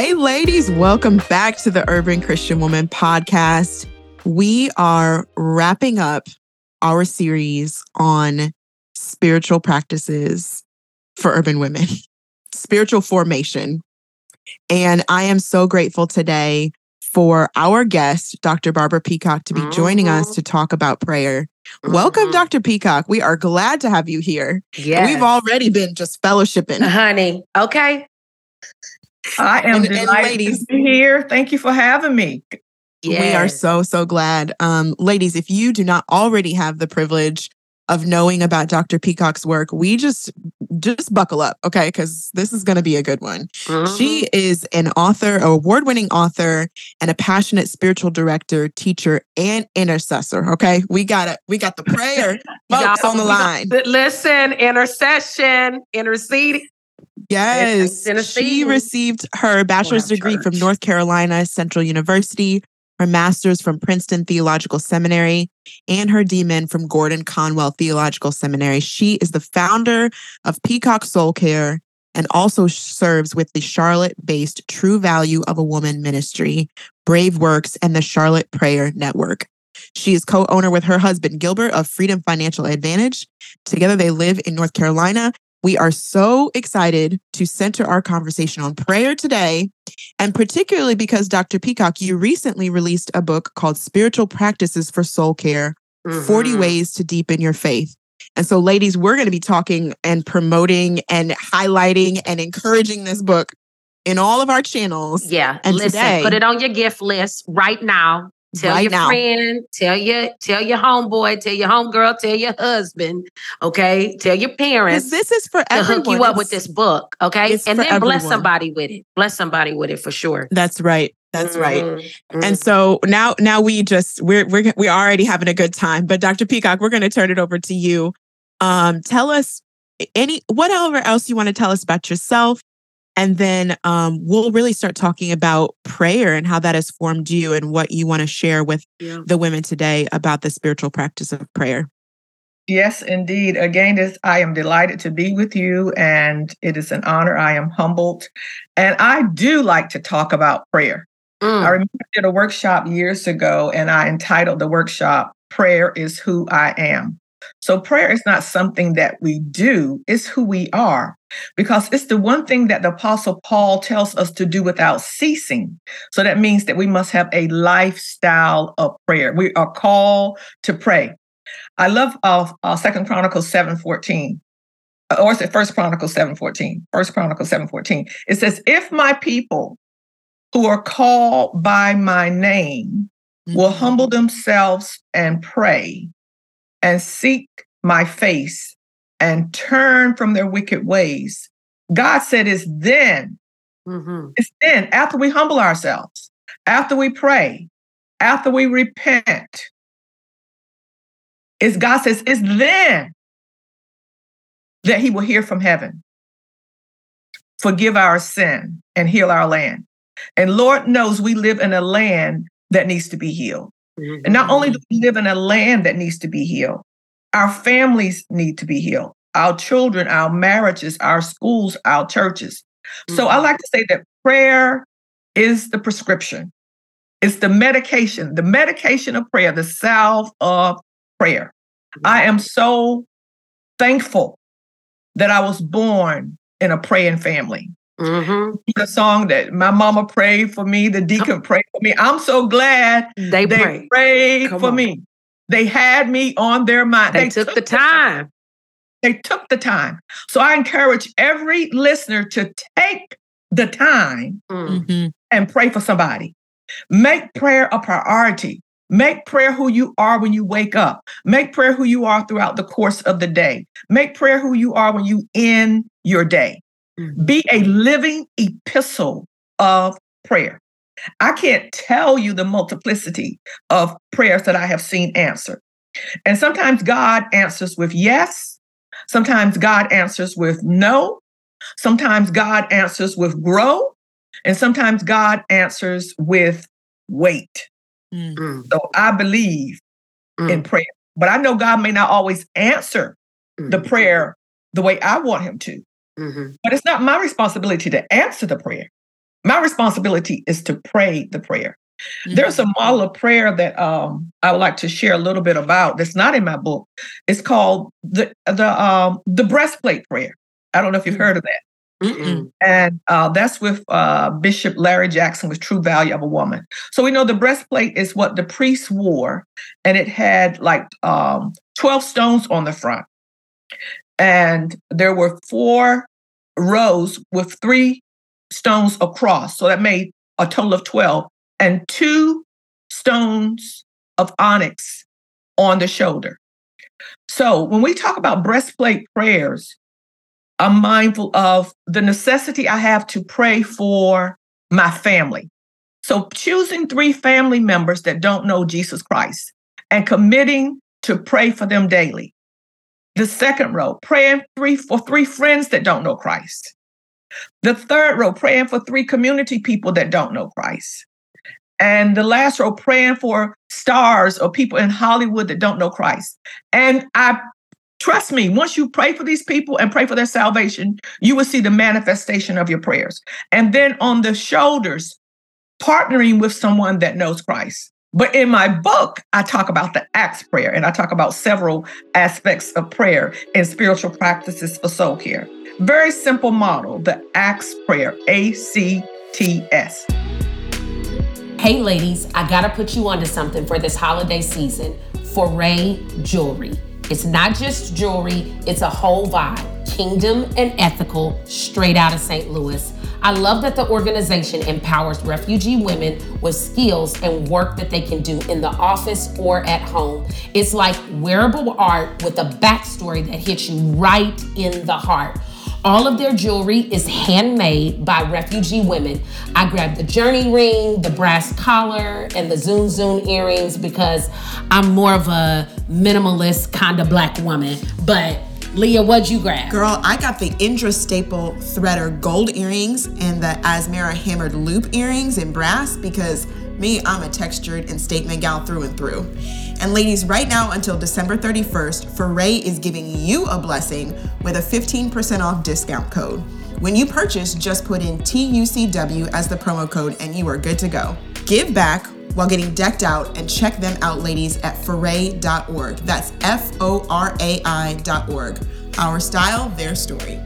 Hey, ladies, welcome back to the Urban Christian Woman podcast. We are wrapping up our series on spiritual practices for urban women, spiritual formation. And I am so grateful today for our guest, Dr. Barbara Peacock, to be joining us Mhm. to talk about prayer. Welcome, Mhm. Dr. Peacock. We are glad to have you here. Yes. We've already been just fellowshipping. honey. Okay. I am And- and delighted ladies- to be here. Thank you for having me. We are so, so glad. Um, ladies, if you do not already have the privilege of knowing about Dr. Peacock's work, we just just buckle up, okay? Because this is gonna be a good one. Mhm. She is an author, an award-winning author, and a passionate spiritual director, teacher, and intercessor. Okay. We got it. We got the prayer folks on the line. Listen, intercession, intercede. Yes. She received her bachelor's degree from. North Carolina Central University, her master's from Princeton Theological Seminary, and her DMin from Gordon Conwell Theological Seminary. She is the founder of Peacock Soul Care and also serves with the Charlotte based True Value of a Woman ministry, Brave Works, and the Charlotte Prayer Network. She is co owner with her husband, Gilbert, of Freedom Financial Advantage. Together, they live in North Carolina. We are so excited to center our conversation on prayer today, and particularly because Dr. Peacock, you recently released a book called Spiritual Practices for Soul Care 40 Mhm. Ways to Deepen Your Faith. And so, ladies, we're going to be talking and promoting and highlighting and encouraging this book in all of our channels. Yeah. And Listen, today- put it on your gift list right now. Tell Right your now. friend, tell your tell your homeboy, tell your homegirl, tell your husband, okay? Tell your parents this is for to everyone. hook you up It's- with this book, okay? And then bless somebody with it. Bless somebody with it for sure. That's right. That's right. Mhm. And so now, now we just we're we're we're already having a good time. But Dr. Peacock, we're going to turn it over to you. Um, tell us any whatever else you want to tell us about yourself, and then um, we'll really start talking about prayer and how that has formed you and what you want to share with Yeah. the women today about the spiritual practice of prayer. Yes, indeed. Again, this, I am delighted to be with you, and it is an honor. I am humbled. And I do like to talk about prayer. Mm. I remember I did a workshop years ago, and I entitled the workshop, Prayer is Who I Am. So, prayer is not something that we do, it's who we are, because it's the one thing that the Apostle Paul tells us to do without ceasing. So, that means that we must have a lifestyle of prayer. We are called to pray. I love uh, uh, Second Chronicles seven fourteen, or is it First Chronicles seven fourteen? First Chronicles seven fourteen. It says, "If my people, who are called by my name, will Mhm. humble themselves and pray, and seek my face, and turn from their wicked ways." God said, "It's then, Mhm. it's then after we humble ourselves, after we pray, after we repent." It's God says, it's then that He will hear from heaven, forgive our sin, and heal our land. And Lord knows we live in a land that needs to be healed. Mm-hmm. And not only do we live in a land that needs to be healed, our families need to be healed, our children, our marriages, our schools, our churches. So I mm-hmm. like to say that prayer is the prescription. It's the medication, the medication of prayer, the salve of prayer. I am so thankful that I was born in a praying family. Mhm. The song that my mama prayed for me, the deacon prayed for me. I'm so glad They, they pray. prayed Come for on. me. They had me on their mind. They, took, the time. They took the time. So I encourage every listener to take the time Mm. Mhm. and pray for somebody. Make prayer a priority. Make prayer who you are when you wake up. Make prayer who you are throughout the course of the day. Make prayer who you are when you end your day. Be a living epistle of prayer. I can't tell you the multiplicity of prayers that I have seen answered. And sometimes God answers with yes. Sometimes God answers with no. Sometimes God answers with grow. And sometimes God answers with wait. Mm. So I believe mm. in prayer, but I know God may not always answer mm. the prayer the way I want him to. Mm-hmm. But it's not my responsibility to answer the prayer. My responsibility is to pray the prayer. Mm-hmm. There's a model of prayer that um, I would like to share a little bit about. That's not in my book. It's called the the um, the breastplate prayer. I don't know if you've heard of that. Mm-mm. And uh, that's with uh, Bishop Larry Jackson with True Value of a Woman. So we know the breastplate is what the priests wore, and it had like um, 12 stones on the front. And there were four rows with three stones across. So that made a total of 12, and two stones of onyx on the shoulder. So when we talk about breastplate prayers, I'm mindful of the necessity I have to pray for my family. So choosing three family members that don't know Jesus Christ and committing to pray for them daily. The second row, praying three for three friends that don't know Christ. The third row, praying for three community people that don't know Christ. And the last row, praying for stars or people in Hollywood that don't know Christ. And I Trust me, once you pray for these people and pray for their salvation, you will see the manifestation of your prayers. And then on the shoulders, partnering with someone that knows Christ. But in my book, I talk about the Acts prayer and I talk about several aspects of prayer and spiritual practices for soul care. Very simple model, the Acts prayer, A C T S. Hey, ladies, I gotta put you onto something for this holiday season Forai Jewelry. It's not just jewelry, it's a whole vibe. Kingdom and ethical, straight out of St. Louis. I love that the organization empowers refugee women with skills and work that they can do in the office or at home. It's like wearable art with a backstory that hits you right in the heart. All of their jewelry is handmade by refugee women. I grabbed the journey ring, the brass collar, and the zoom zoom earrings because I'm more of a minimalist kind of black woman. But Leah, what'd you grab? Girl, I got the Indra Staple Threader gold earrings and the Asmara hammered loop earrings in brass because me, I'm a textured and statement gal through and through. And ladies, right now until December 31st, Forai is giving you a blessing with a 15% off discount code. When you purchase, just put in TUCW as the promo code and you are good to go. Give back while getting decked out and check them out, ladies, at forai.org. That's F O R A I.org. Our style, their story.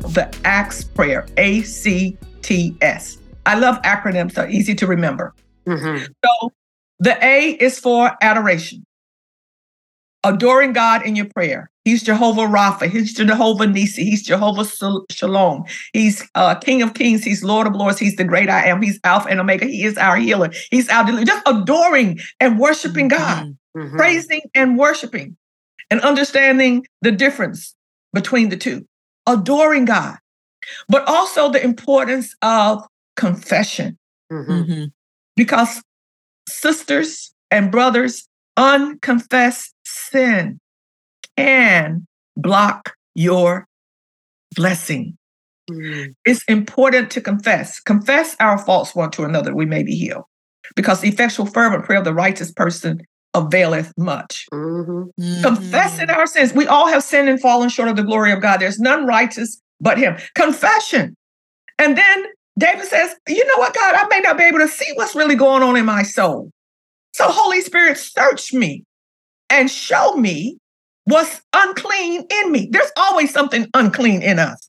The Acts Prayer, A C T S. I love acronyms, they're easy to remember. Mm-hmm. So the A is for adoration, adoring God in your prayer. He's Jehovah Rapha. He's Jehovah Nisi. He's Jehovah Shalom. He's uh, King of Kings. He's Lord of Lords. He's the great I am. He's Alpha and Omega. He is our healer. He's our deliverer. Just adoring and worshiping God, mm-hmm. mm-hmm. praising and worshiping, and understanding the difference between the two. Adoring God but also the importance of confession. Mm-hmm. mm-hmm. Because sisters and brothers, unconfessed sin can block your blessing. Mm-hmm. It's important to confess. Confess our faults one to another, we may be healed. Because the effectual, fervent prayer of the righteous person availeth much. Mm-hmm. Confessing our sins. We all have sinned and fallen short of the glory of God. There's none righteous, but him. Confession. And then David says, You know what, God, I may not be able to see what's really going on in my soul. So, Holy Spirit, search me and show me what's unclean in me. There's always something unclean in us.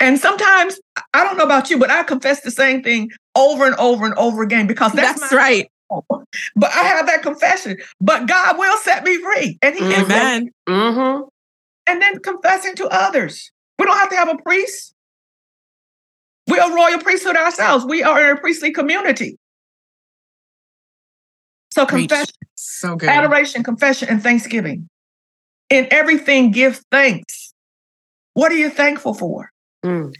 And sometimes, I don't know about you, but I confess the same thing over and over and over again because that's, that's right. But I have that confession. But God will set me free. And He Amen. Mm-hmm. And then confessing to others. We don't have to have a priest. We are royal priesthood ourselves. We are in a priestly community. So confession, So good. adoration, confession, and thanksgiving. In everything, give thanks. What are you thankful for? Mm.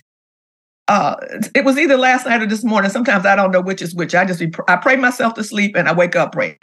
Uh it was either last night or this morning. Sometimes i don't know which is which. I just be i pray myself to sleep and i wake up praying.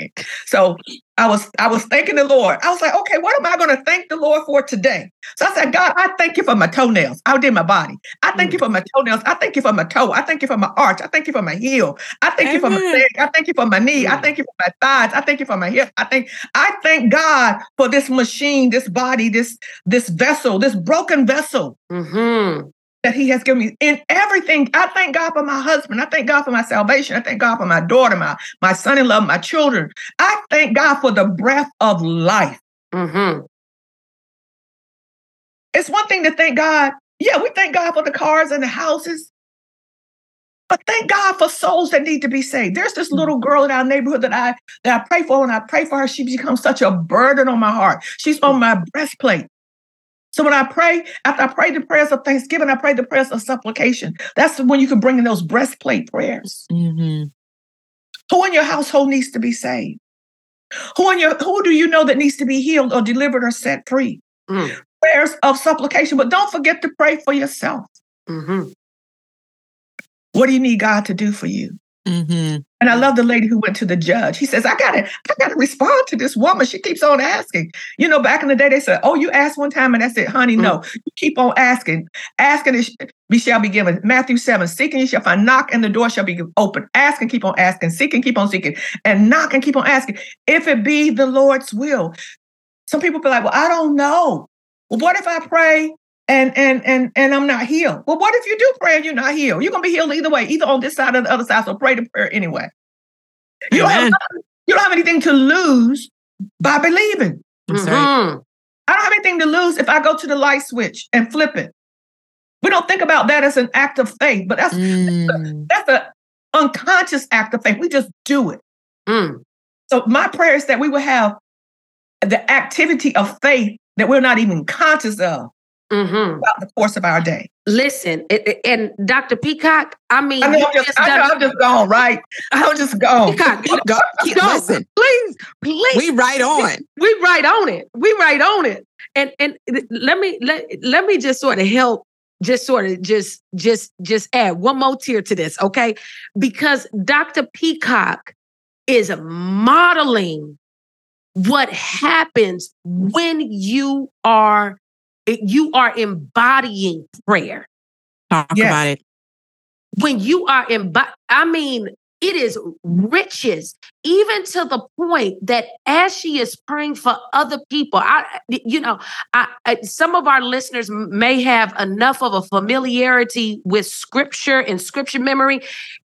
So i was i was thanking the lord. I was like okay what am i going to thank the lord for today? So i said god i thank you for my toenails. Out in my body. I thank you for my toenails. I thank you for my toe. I thank you for my arch. I thank you for my heel. I thank you for my leg. I thank you for my knee. I Mm. thank you for my thighs. I thank you for my hip. I think i thank god for this machine this body this this vessel this broken vessel. Mm-hmm. That he has given me in everything. I thank God for my husband. I thank God for my salvation. I thank God for my daughter, my, my son-in-law, my children. I thank God for the breath of life. Mm-hmm. It's one thing to thank God. Yeah, we thank God for the cars and the houses. But thank God for souls that need to be saved. There's this little girl in our neighborhood that I that I pray for, and I pray for her. She becomes such a burden on my heart. She's on my breastplate. So when I pray, after I pray the prayers of thanksgiving, I pray the prayers of supplication. That's when you can bring in those breastplate prayers. Mhm. Who in your household needs to be saved? Who in your who do you know that needs to be healed or delivered or set free? Mm. Prayers of supplication, but don't forget to pray for yourself. Mm-hmm. What do you need God to do for you? Mhm. And I love the lady who went to the judge. He says, I gotta, I gotta respond to this woman. She keeps on asking. You know, back in the day, they said, Oh, you asked one time and that's it, honey. No, you keep on asking. Asking it we shall be given. Matthew 7, seeking you shall find, knock and the door shall be open. Ask and keep on asking, seek and keep on seeking, and knock and keep on asking. If it be the Lord's will. Some people be like, Well, I don't know. Well, what if I pray and and and and I'm not healed. Well, what if you do pray and you're not healed? You're gonna be healed either way, either on this side or the other side. So pray the prayer anyway. You don't, have, Amen. you don't have anything to lose by believing. Mm-hmm. I don't have anything to lose if I go to the light switch and flip it. We don't think about that as an act of faith, but that's Mm. that's an unconscious act of faith. We just do it. Mm. So my prayer is that we will have the activity of faith that we're not even conscious of Mm-hmm. throughout the course of our day. Listen, it, it- and Dr. Peacock, I mean, I know you I'm just, just I done- I'm just gone, right? I'm just gone. Peacock, Go, keep- no, listen, please, please. we right on. we right on it. We right on it. And and let me let let me just sort of help, just sort of just just just add one more tier to this, okay? Because Dr. Peacock is modeling what happens when you are you are embodying prayer Talk Yes. about it. when you are in i mean it is riches even to the point that as she is praying for other people i you know I, I some of our listeners may have enough of a familiarity with scripture and scripture memory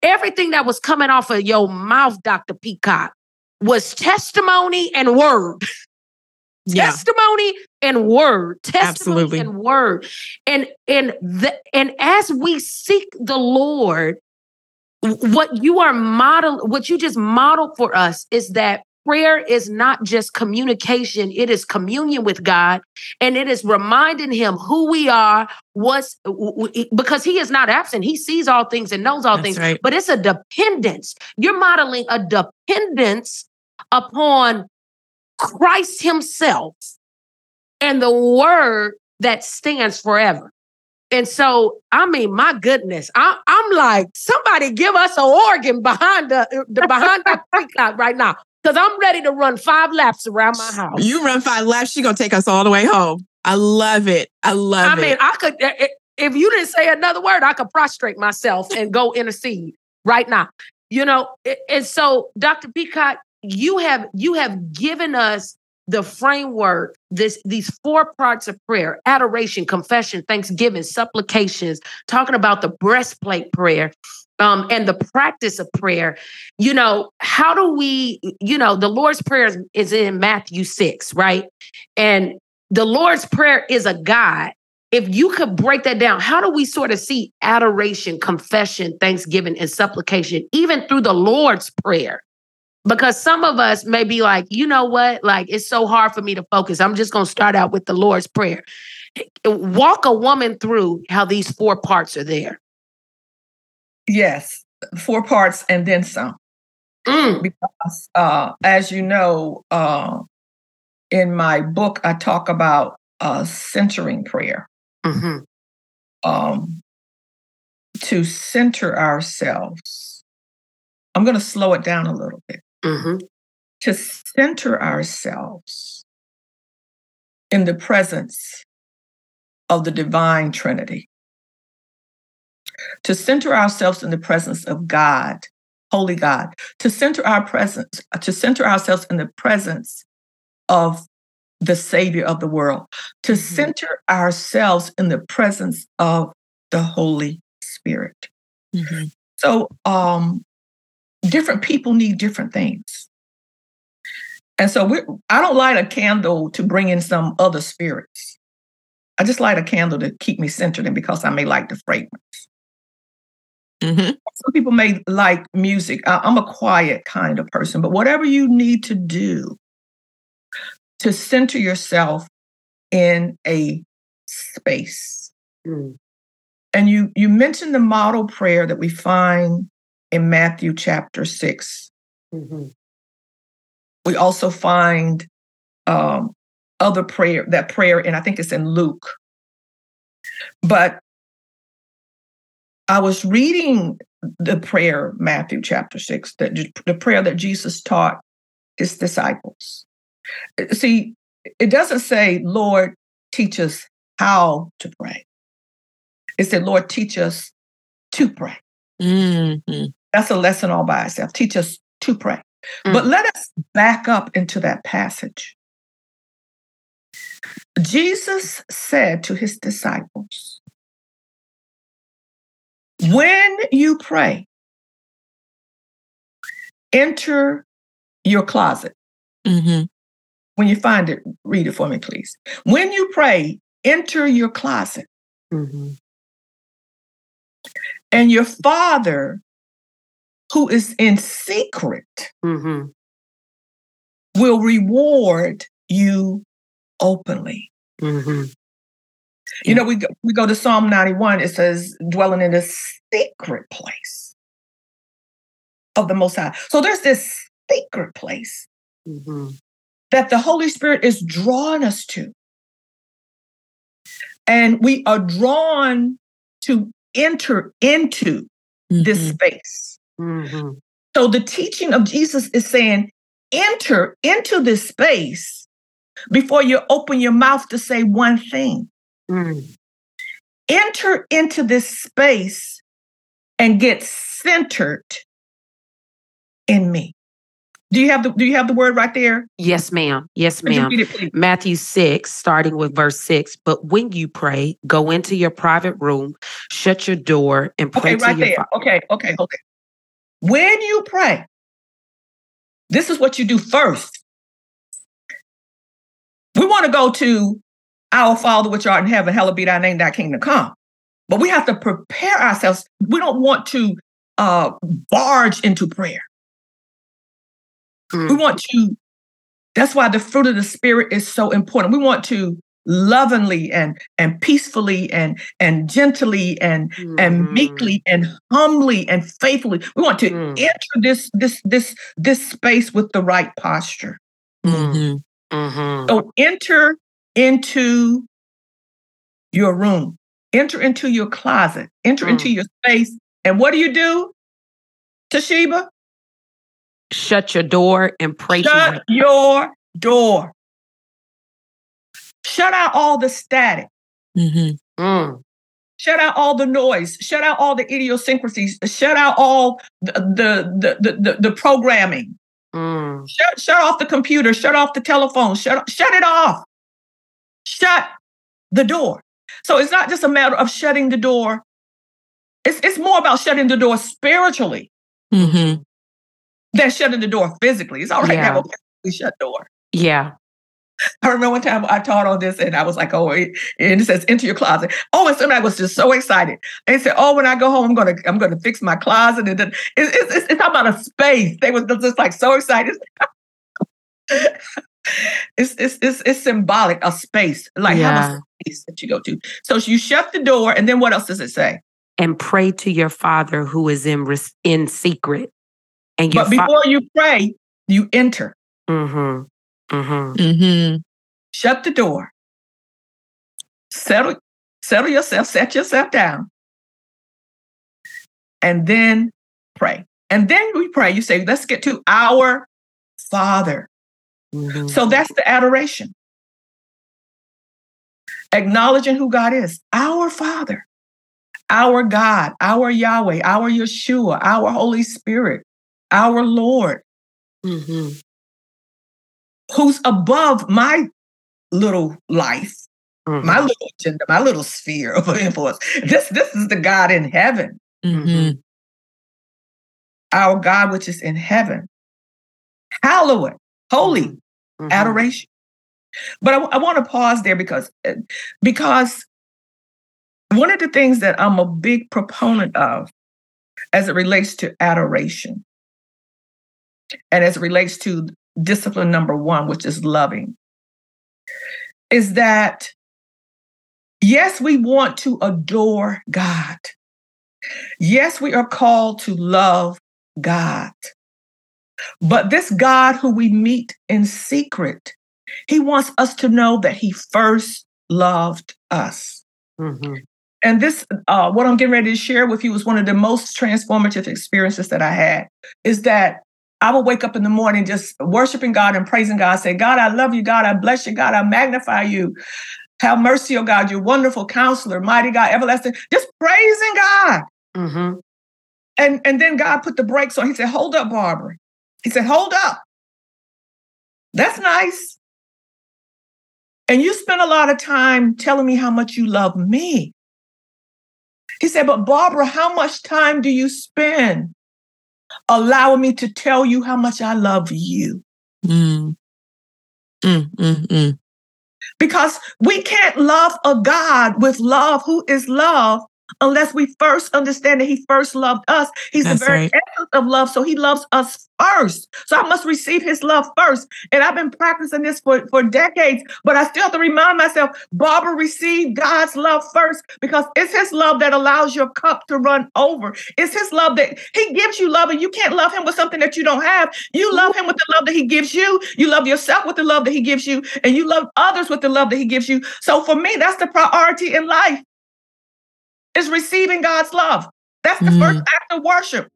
everything that was coming off of your mouth dr peacock was testimony and word Yeah. testimony and word testimony Absolutely. and word and and the and as we seek the lord what you are model what you just model for us is that prayer is not just communication it is communion with god and it is reminding him who we are what's because he is not absent he sees all things and knows all That's things right. but it's a dependence you're modeling a dependence upon Christ Himself and the word that stands forever. And so, I mean, my goodness, I, I'm like, somebody give us an organ behind the, the behind the peacock right now, because I'm ready to run five laps around my house. You run five laps, she gonna take us all the way home. I love it. I love I it. I mean, I could, if you didn't say another word, I could prostrate myself and go intercede right now. You know, and so Dr. Peacock, you have you have given us the framework, this these four parts of prayer: adoration, confession, thanksgiving, supplications, talking about the breastplate prayer. Um, and the practice of prayer, you know, how do we, you know, the Lord's Prayer is, is in Matthew 6, right? And the Lord's Prayer is a guide. If you could break that down, how do we sort of see adoration, confession, thanksgiving, and supplication, even through the Lord's Prayer? Because some of us may be like, you know what? Like, it's so hard for me to focus. I'm just going to start out with the Lord's Prayer. Walk a woman through how these four parts are there. Yes, four parts and then some. Mm. Because, uh, as you know, uh, in my book, I talk about uh, centering prayer. hmm Um, to center ourselves. I'm going to slow it down a little bit. Hmm To center ourselves in the presence of the divine Trinity. To center ourselves in the presence of God, Holy God. To center our presence, to center ourselves in the presence of the Savior of the world. To Mhm. center ourselves in the presence of the Holy Spirit. Mhm. So um different people need different things. And so we I don't light a candle to bring in some other spirits. I just light a candle to keep me centered and because I may like the fragrance. Mhm. Some people may like music. I- I'm a quiet kind of person, but whatever you need to do to center yourself in a space. Mm. And you you mentioned the model prayer that we find in Matthew chapter 6. hmm We also find um, other prayer, that prayer, and I think it's in Luke. But I was reading the prayer, Matthew chapter 6, that the prayer that Jesus taught his disciples. Uh, See, it doesn't say, Lord, teach us how to pray. It said, Lord, teach us to pray. Mhm. That's a lesson all by itself. Teach us to pray. But Mm. let us back up into that passage. Jesus said to his disciples, When you pray, enter your closet. Mhm. When you find it, read it for me, please. When you pray, enter your closet, hmm and your Father who is in secret hmm will reward you openly. hmm You know, we go, we go to Psalm 91, it says, dwelling in a secret place of the Most High. So there's this secret place hmm that the Holy Spirit is drawing us to. And we are drawn to enter into this Mhm. space. Hmm So the teaching of Jesus is saying, enter into this space before you open your mouth to say one thing. mm enter into this space and get centered in me. Do you have the do you have the word right there? Yes, ma'am. Yes, ma'am. it. Matthew 6, starting with verse 6. But when you pray, go into your private room, shut your door, and pray Okay, to right your there. Father. Okay, okay, okay. When you pray, this is what you do first. We want to go to our Father which art in heaven, hallowed be thy name, thy kingdom come. But we have to prepare ourselves. We don't want to uh, barge into prayer. We Mm. want to, that's why the fruit of the spirit is so important. We want to lovingly and and peacefully and and gently and and Mhm. meekly and humbly and faithfully. We want to Mm. enter this this this this space with the right posture. Mhm. Mhm. So enter into your room, enter into your closet, enter into Mm. your space. And what do you do, Te'Sheba? Shut your door and pray to Shut your your door. Shut out all the static. Mhm. Mm. Shut out all the noise. Shut out all the idiosyncrasies. Shut out all the the the, the, the programming. Mm. Shut shut off the computer. Shut off the telephone. Shut shut it off. Shut the door. So it's not just a matter of shutting the door. It's it's more about shutting the door spiritually Mhm. than shutting the door physically. It's all right to have a physically shut door. Yeah. I remember one time I taught on this and I was like, oh, and it says enter your closet. Oh, and somebody was just so excited. They said, oh, when I go home, I'm gonna I'm gonna fix my closet. And it's it's, it's, it's about a space. They was just like so excited. it's, it's it's it's symbolic, a space. Like have Yeah. a space that you go to. So you shut the door, and then what else does it say? and pray to your father who is in in secret. And But before you pray, you enter. mm-hmm, mm-hmm. Mm-hmm. Shut the door. Settle, settle yourself, set yourself down. And then pray. And then we pray. You say, let's get to our Father. mm-hmm. So that's the adoration. Acknowledging who God is, our Father, our God, our Yahweh, our Yeshua, our Holy Spirit, our Lord, Mm-hmm. Who's above my little life, Mm-hmm. my little agenda, my little sphere of influence. This, this is the God in heaven, Mm-hmm. our God which is in heaven. Hallowed, holy, Mhm. adoration. But I, want to pause there because because one of the things that I'm a big proponent of as it relates to adoration and as it relates to discipline number one, which is loving, is that yes, we want to adore God. Yes, we are called to love God. But this God who we meet in secret, he wants us to know that he first loved us. Mhm. And this, uh, what I'm getting ready to share with you is one of the most transformative experiences that I had. Is that I will wake up in the morning just worshiping God and praising God, say, God, I love you, God, I bless you, God, I magnify you. Have mercy, oh God, you wonderful counselor, mighty God, everlasting, just praising God. Mhm. And, and then God put the brakes on. He said, Hold up, Barbara. He said, Hold up. That's nice. And you spent a lot of time telling me how much you love me. He said, But Barbara, how much time do you spend allowing me to tell you how much I love you? Mm. Mm, mm, mm. Because we can't love a God with love who is love unless we first understand that He first loved us. He's That's the very right. essence of love, so He loves us first. So I must receive His love first. And I've been practicing this for, for decades, but I still have to remind myself Barbara, receive God's love first because it's His love that allows your cup to run over. It's His love that He gives you love, and you can't love Him with something that you don't have. You mm-hmm. love Him with the love that He gives you. You love yourself with the love that He gives you, and you love others with the love that He gives you. So for me, that's the priority in life is receiving God's love. That's the Mm. first act of worship.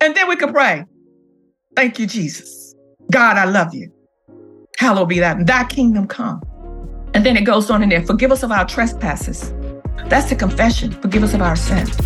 And then we can pray. Thank you, Jesus. God, I love you. Hallowed be that. Thy kingdom come. And then it goes on in there. Forgive us of our trespasses. That's the confession. Forgive us of our sins.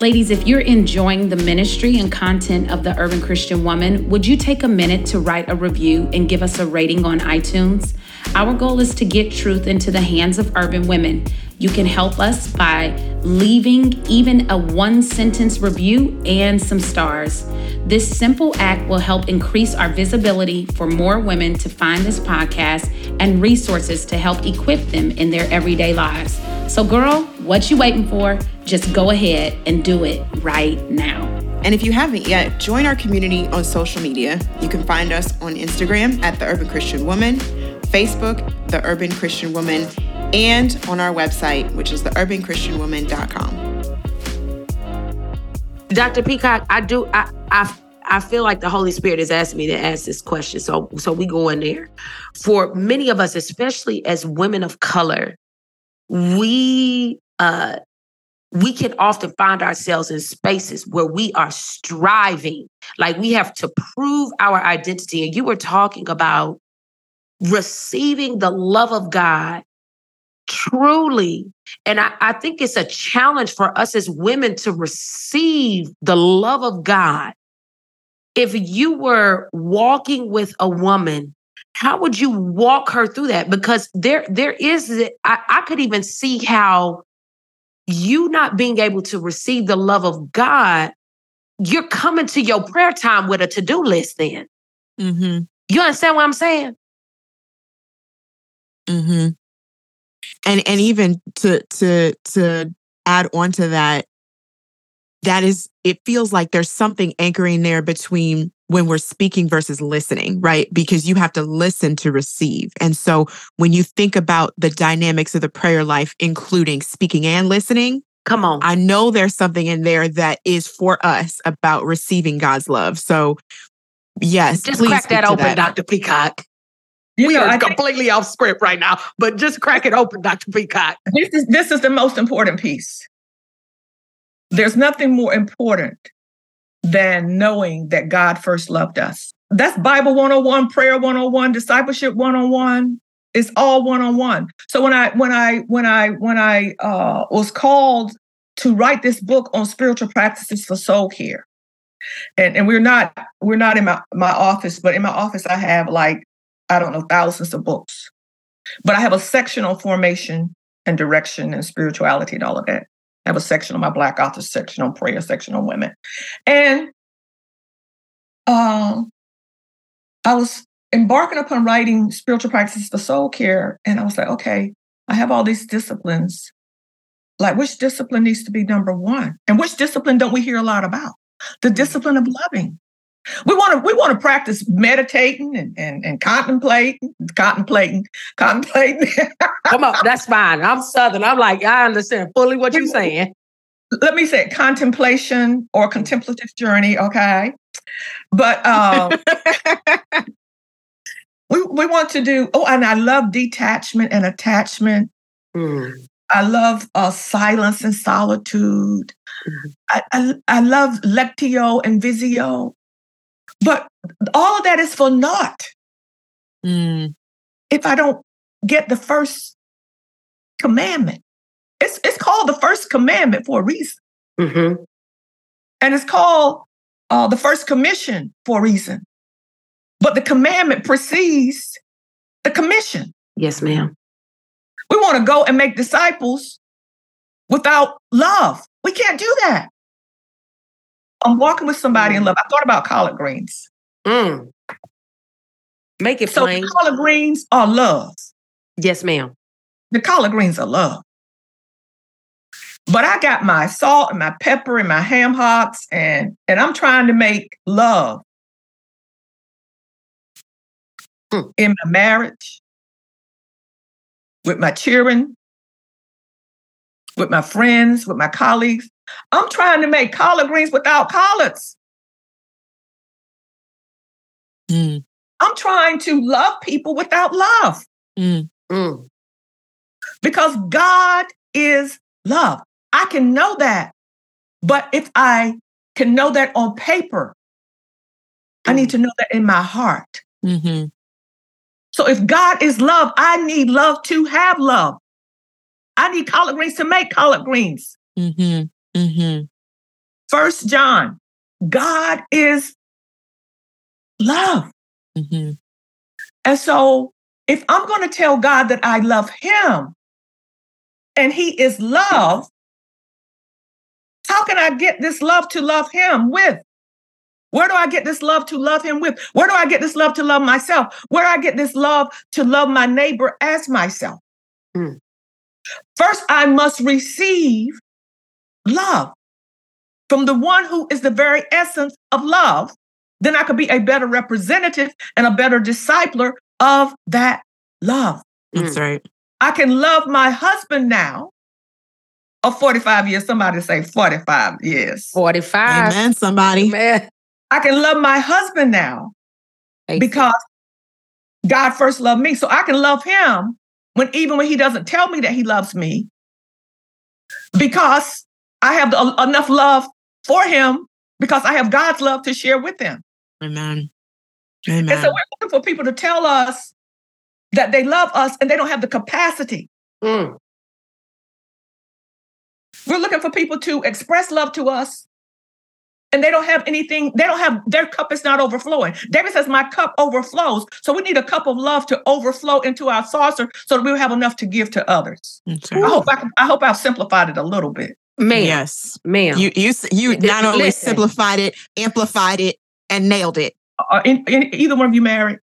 Ladies, if you're enjoying the ministry and content of the Urban Christian Woman, would you take a minute to write a review and give us a rating on iTunes? Our goal is to get truth into the hands of urban women. You can help us by leaving even a one sentence review and some stars. This simple act will help increase our visibility for more women to find this podcast and resources to help equip them in their everyday lives. So, girl, what you waiting for? Just go ahead and do it right now. And if you haven't yet, join our community on social media. You can find us on Instagram at The Urban Christian Woman, Facebook, The Urban Christian Woman, and on our website, which is theurbanchristianwoman.com. Dr. Peacock, I do I I I feel like the Holy Spirit is asking me to ask this question. So so we go in there. For many of us, especially as women of color, we uh we can often find ourselves in spaces where we are striving, like we have to prove our identity. And you were talking about receiving the love of God truly. And I, I think it's a challenge for us as women to receive the love of God. If you were walking with a woman, how would you walk her through that? Because there, there is, I, I could even see how you not being able to receive the love of God, you're coming to your prayer time with a to do list then. Mm-hmm. You understand what I'm saying? Mm-hmm. And and even to to to add on to that, that is it feels like there's something anchoring there between when we're speaking versus listening, right? Because you have to listen to receive. And so when you think about the dynamics of the prayer life, including speaking and listening, Come on. I know there's something in there that is for us about receiving God's love. So, yes, just please crack that open, Dr. Peacock. You we know, are I think completely off script right now, but just crack it open, Dr. Peacock. this is this is the most important piece. There's nothing more important than knowing that God first loved us. That's Bible 101, prayer 101, discipleship 101. It's all one-on-one. So when I when I when I when I uh, was called to write this book on spiritual practices for soul care, and and we're not we're not in my my office, but in my office I have like I don't know thousands of books, but I have a section on formation and direction and spirituality and all of that. I have a section on my Black authors, section on prayer, section on women. And um, I was embarking upon writing spiritual practices for soul care. And I was like, okay, I have all these disciplines. Like, which discipline needs to be number one? And which discipline don't we hear a lot about? The discipline of loving. We want to we want to practice meditating and, and, and contemplating, contemplating, contemplating. Come on, that's fine. I'm Southern. I'm like, I understand fully what you're saying. Let me say contemplation or contemplative journey, okay? But um, we we want to do. Oh, and I love detachment and attachment. Mm. I love uh, silence and solitude. Mhm. I, I I love lectio and visio, but all of that is for naught Mm, if I don't get the first commandment. It's it's called the first commandment for a reason, hmm and it's called uh, the first commission for a reason. But the commandment precedes the commission. Yes, ma'am. We want to go and make disciples without love. We can't do that. I'm walking with somebody in love. I thought about collard greens. Mm. Make it So plain. collard greens are love. Yes, ma'am. The collard greens are love. But I got my salt and my pepper and my ham hocks, and and I'm trying to make love Hmm. in my marriage, with my children, with my friends, with my colleagues. I'm trying to make collard greens without collards. mm, I'm trying to love people without love mm, Mm. because God is love. I can know that. But if I can know that on paper, I need to know that in my heart. mhm, So if God is love, I need love to have love. I need collard greens to make collard greens. mhm, mhm. First John, God is love. Mhm. And so if I'm going to tell God that I love him and he is love, how can I get this love to love him with? Where do I get this love to love him with? Where do I get this love to love myself? Where do I get this love to love my neighbor as myself? Hmm. First, I must receive love from the one who is the very essence of love. Then I could be a better representative and a better discipler of that love. That's right. I can love my husband now of 45 years. Somebody say 45 years. 45. Amen, somebody. Man. I can love my husband now because God first loved me. So I can love him when even when he doesn't tell me that he loves me because I have the- enough love for him because I have God's love to share with him. Amen. Amen. And so we're looking for people to tell us that they love us and they don't have the capacity. Mm. We're looking for people to express love to us and they don't have anything, they don't have, their cup is not overflowing. David says, My cup overflows. So we need a cup of love to overflow into our saucer so that we'll have enough to give to others. That's I hope I, can- I hope I've simplified it a little bit. Ma'am. Yes. Ma'am. You you you Th- not only listen. simplified it, amplified it, and nailed it. Are in, in- either one of you married?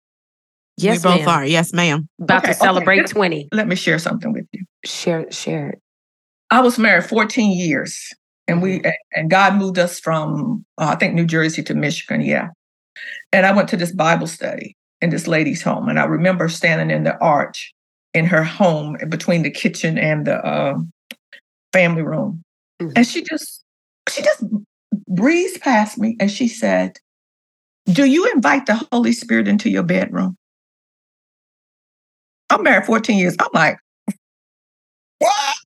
yes, we both ma'am. are. Yes, ma'am. About Okay, to okay. celebrate 20. Let me share something with you. Share, share it. I was married 14 years, and we and God moved us from uh, I think New Jersey to Michigan. Yeah, and I went to this Bible study in this lady's home, and I remember standing in the arch in her home between the kitchen and the uh, family room, Mm-hmm. And she just, she just breezed past me and she said, Do you invite the Holy Spirit into your bedroom? I'm married 14 years. I'm like, What?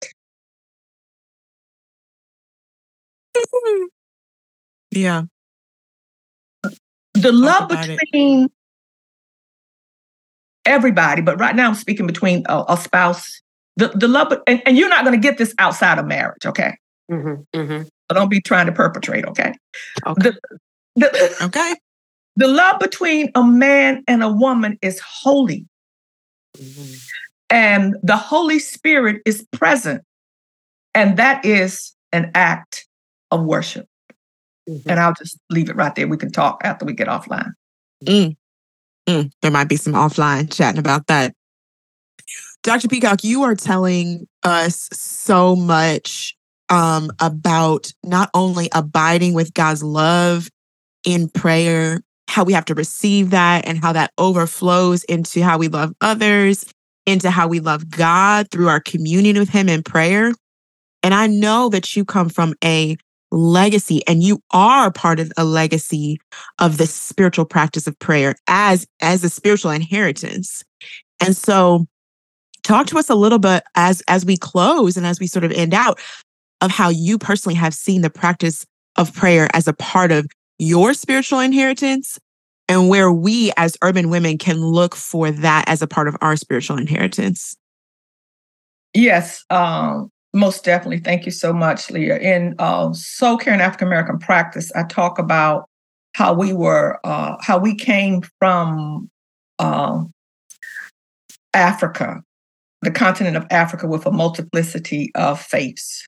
yeah. The love between it. everybody, but right now I'm speaking between a, a spouse. The, the love, and, and you're not going to get this outside of marriage, okay? Mm-hmm, mm-hmm. So don't be trying to perpetrate, okay? Okay. The, the, okay. The love between a man and a woman is holy. Mm-hmm. And the Holy Spirit is present. And that is an act of worship. Mm-hmm. And I'll just leave it right there. We can talk after we get offline. Mm. Mm. There might be some offline chatting about that. Dr. Peacock, you are telling us so much um, about not only abiding with God's love in prayer, how we have to receive that, and how that overflows into how we love others, into how we love God through our communion with Him in prayer. And I know that you come from a legacy and you are part of a legacy of the spiritual practice of prayer as as a spiritual inheritance and so talk to us a little bit as as we close and as we sort of end out of how you personally have seen the practice of prayer as a part of your spiritual inheritance and where we as urban women can look for that as a part of our spiritual inheritance. Yes, um, most definitely. Thank you so much, Leah. In uh, Soul Care and African American Practice, I talk about how we were, uh, how we came from uh, Africa, the continent of Africa, with a multiplicity of faiths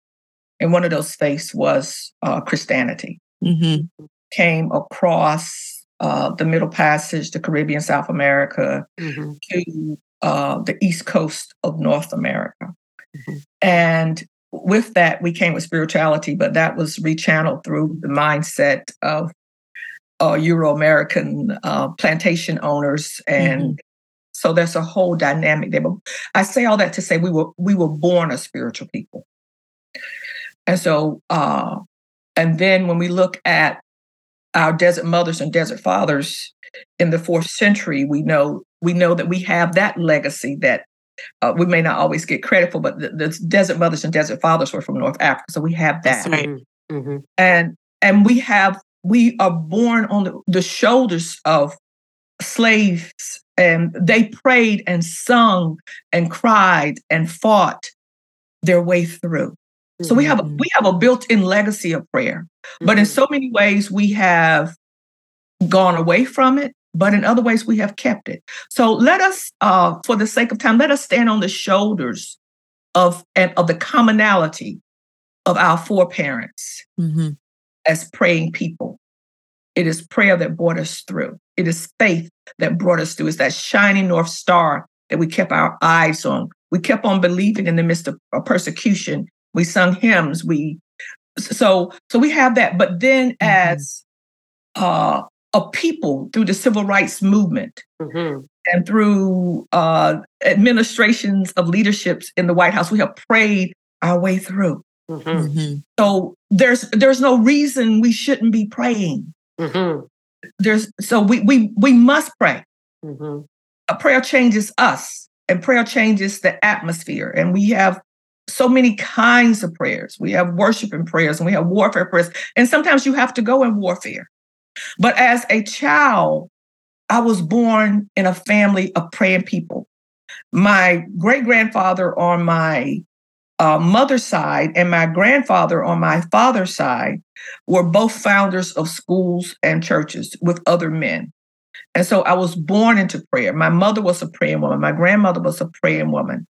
and one of those faiths was uh, Christianity. Mm-hmm. Came across uh, the Middle Passage, the Caribbean, South America, mm-hmm. to uh, the East Coast of North America. Mm-hmm. And with that, we came with spirituality, but that was rechanneled through the mindset of uh, Euro American uh, plantation owners and mm-hmm. so there's a whole dynamic there. But I say all that to say we were we were born a spiritual people. And so, uh, and then when we look at our desert mothers and desert fathers in the fourth century, we know we know that we have that legacy that uh, we may not always get credit for, but the, the, desert mothers and desert fathers were from North Africa, so we have that. Right. Mm-hmm. And and we have we are born on the, the shoulders of slaves, and they prayed and sung and cried and fought their way through. So we have mm-hmm. we have a built-in legacy of prayer. But in mm-hmm. so many ways we have gone away from it, but in other ways we have kept it. So let us uh, for the sake of time let us stand on the shoulders of and of the commonality of our foreparents mm-hmm. as praying people. It is prayer that brought us through. It is faith that brought us through. It's that shining north star that we kept our eyes on. We kept on believing in the midst of persecution we sung hymns we so so we have that but then mm-hmm. as uh a people through the civil rights movement mm-hmm. and through uh administrations of leaderships in the white house we have prayed our way through mm-hmm. mm-hmm. so there's there's no reason we shouldn't be praying mm-hmm. there's so we we we must pray mm-hmm. a prayer changes us and prayer changes the atmosphere and we have so many kinds of prayers. We have worship and prayers and we have warfare prayers. And sometimes you have to go in warfare. But as a child, I was born in a family of praying people. My great grandfather on my uh, mother's side and my grandfather on my father's side were both founders of schools and churches with other men. And so I was born into prayer. My mother was a praying woman. My grandmother was a praying woman.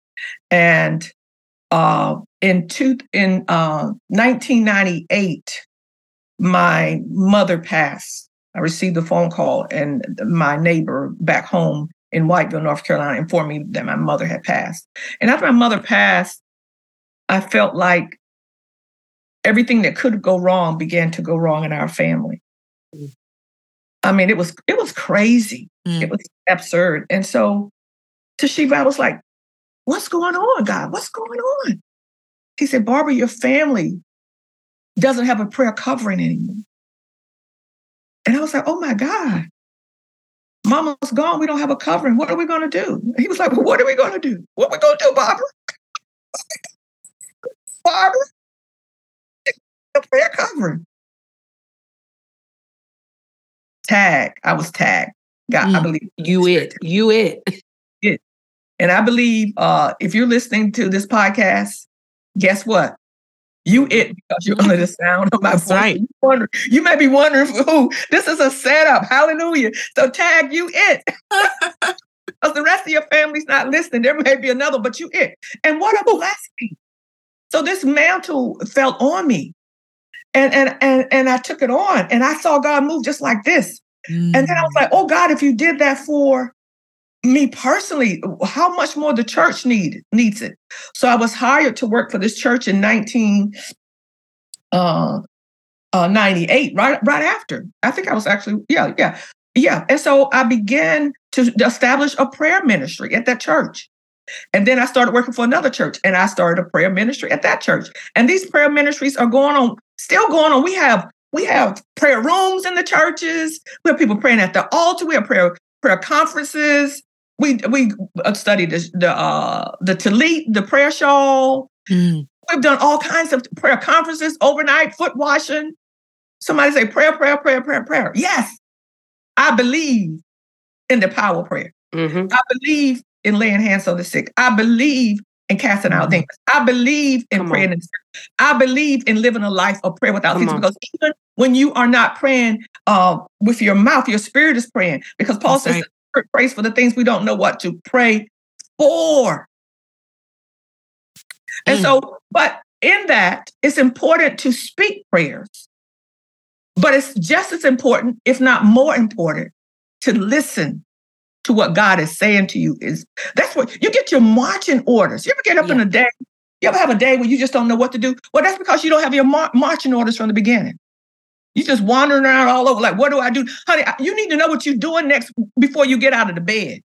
And uh, in two, in uh, 1998, my mother passed. I received a phone call, and my neighbor back home in Whiteville, North Carolina, informed me that my mother had passed. And after my mother passed, I felt like everything that could go wrong began to go wrong in our family. Mm. I mean, it was it was crazy. Mm. It was absurd. And so Te'Sheba, I was like, What's going on, God? What's going on? He said, Barbara, your family doesn't have a prayer covering anymore. And I was like, oh my God, mama's gone. We don't have a covering. What are we going to do? he was like, well, what are we going to do? What are we going to do, Barbara? Barbara? A prayer covering. Tag. I was tagged. God, mm, I believe. You it. You it. And I believe uh, if you're listening to this podcast, guess what? You it because you're under the sound of my voice. Right. You, you may be wondering who. This is a setup. Hallelujah. So tag you it. Because the rest of your family's not listening. There may be another, but you it. And what a blessing. So this mantle fell on me. And and and and I took it on and I saw God move just like this. Mm. And then I was like, oh God, if you did that for me personally, how much more the church need needs it. So I was hired to work for this church in 1998, uh, uh, right, right after. I think I was actually, yeah, yeah, yeah. And so I began to establish a prayer ministry at that church. And then I started working for another church and I started a prayer ministry at that church. And these prayer ministries are going on, still going on. We have we have prayer rooms in the churches. We have people praying at the altar. We have prayer prayer conferences we we uh, studied the the uh, the Talit, the prayer shawl. Mm. We've done all kinds of prayer conferences, overnight foot washing. Somebody say prayer, prayer, prayer, prayer, prayer. Yes, I believe in the power of prayer. Mm-hmm. I believe in laying hands on the sick. I believe in casting out mm-hmm. demons. I believe in Come praying. In I believe in living a life of prayer without ceasing. Because even when you are not praying uh, with your mouth, your spirit is praying. Because Paul That's says right praise for the things we don't know what to pray for. And mm. so, but in that, it's important to speak prayers. But it's just as important, if not more important, to listen to what God is saying to you. Is that's what you get your marching orders. You ever get up yeah. in a day? You ever have a day where you just don't know what to do? Well, that's because you don't have your mar- marching orders from the beginning. You just wandering around all over, like, what do I do? Honey, you need to know what you're doing next before you get out of the bed.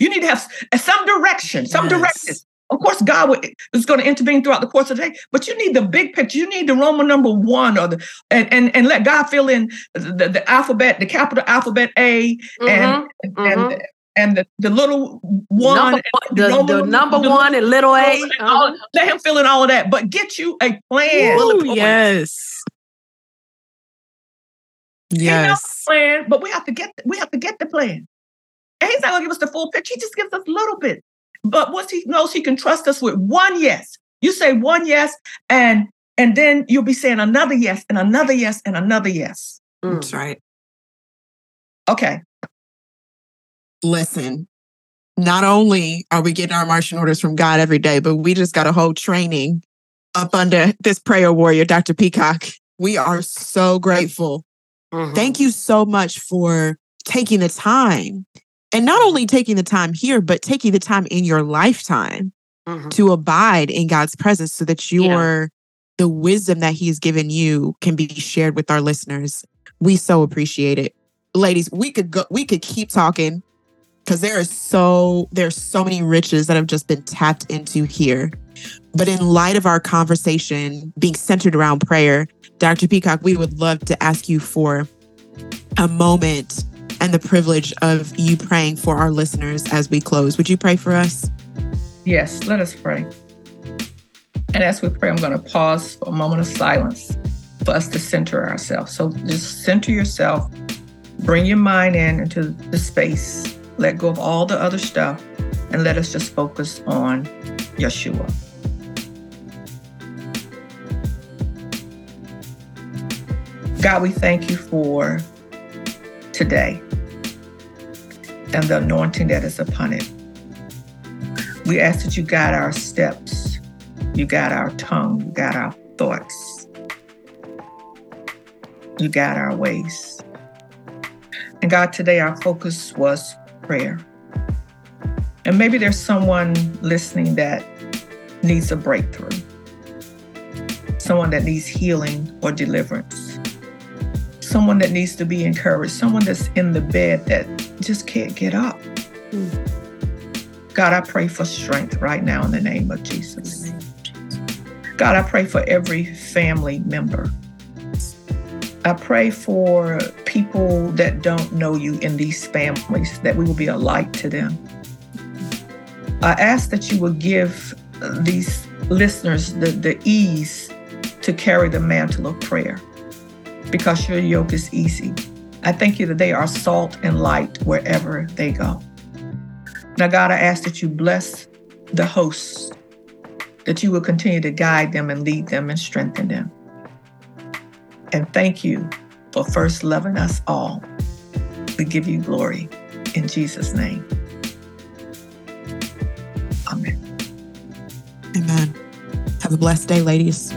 You need to have some direction, some yes. direction. Of course, God is going to intervene throughout the course of the day, but you need the big picture. You need the Roman number one, or the and and, and let God fill in the, the alphabet, the capital alphabet A, mm-hmm. and mm-hmm. and and the, the little one, number, the, the, the number the, one and little A. Uh-huh. Let him fill in all of that, but get you a plan. Ooh, yes. Yes. plan, but we have to get we have to get the plan. And he's not gonna give us the full picture. He just gives us a little bit. But once he knows he can trust us with one yes, you say one yes, and and then you'll be saying another yes, and another yes, and another yes. Mm. That's right. Okay. Listen, not only are we getting our marching orders from God every day, but we just got a whole training up under this prayer warrior, Dr. Peacock. We are so grateful Mm-hmm. Thank you so much for taking the time and not only taking the time here, but taking the time in your lifetime mm-hmm. to abide in God's presence so that your yeah. the wisdom that He has given you can be shared with our listeners. We so appreciate it. Ladies, we could go we could keep talking because there is so there's so many riches that have just been tapped into here. But in light of our conversation being centered around prayer, Dr. Peacock, we would love to ask you for a moment and the privilege of you praying for our listeners as we close. Would you pray for us? Yes, let us pray. And as we pray, I'm going to pause for a moment of silence for us to center ourselves. So just center yourself, bring your mind in into the space, let go of all the other stuff, and let us just focus on Yeshua. God, we thank you for today and the anointing that is upon it. We ask that you guide our steps, you guide our tongue, you guide our thoughts, you guide our ways. And God, today our focus was prayer. And maybe there's someone listening that needs a breakthrough, someone that needs healing or deliverance someone that needs to be encouraged, someone that's in the bed that just can't get up. God, I pray for strength right now in the name of Jesus. God, I pray for every family member. I pray for people that don't know you in these families, that we will be a light to them. I ask that you will give these listeners the, the ease to carry the mantle of prayer because your yoke is easy. I thank you that they are salt and light wherever they go. Now, God, I ask that you bless the hosts, that you will continue to guide them and lead them and strengthen them. And thank you for first loving us all. We give you glory in Jesus' name. Amen. Amen. Have a blessed day, ladies.